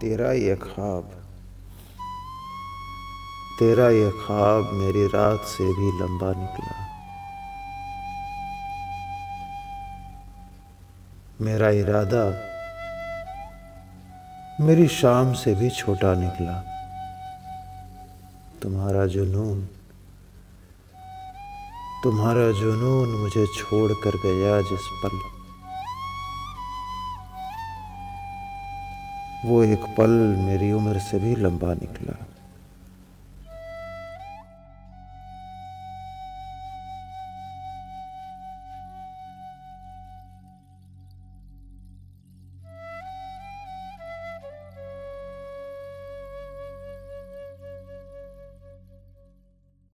तेरा ये ख्वाब, तेरा ये ख्वाब मेरी रात से भी लंबा निकला। मेरा इरादा मेरी शाम से भी छोटा निकला। तुम्हारा जुनून तुम्हारा जुनून मुझे छोड़ कर गया जिस पल वो एक पल मेरी उम्र से भी लंबा निकला।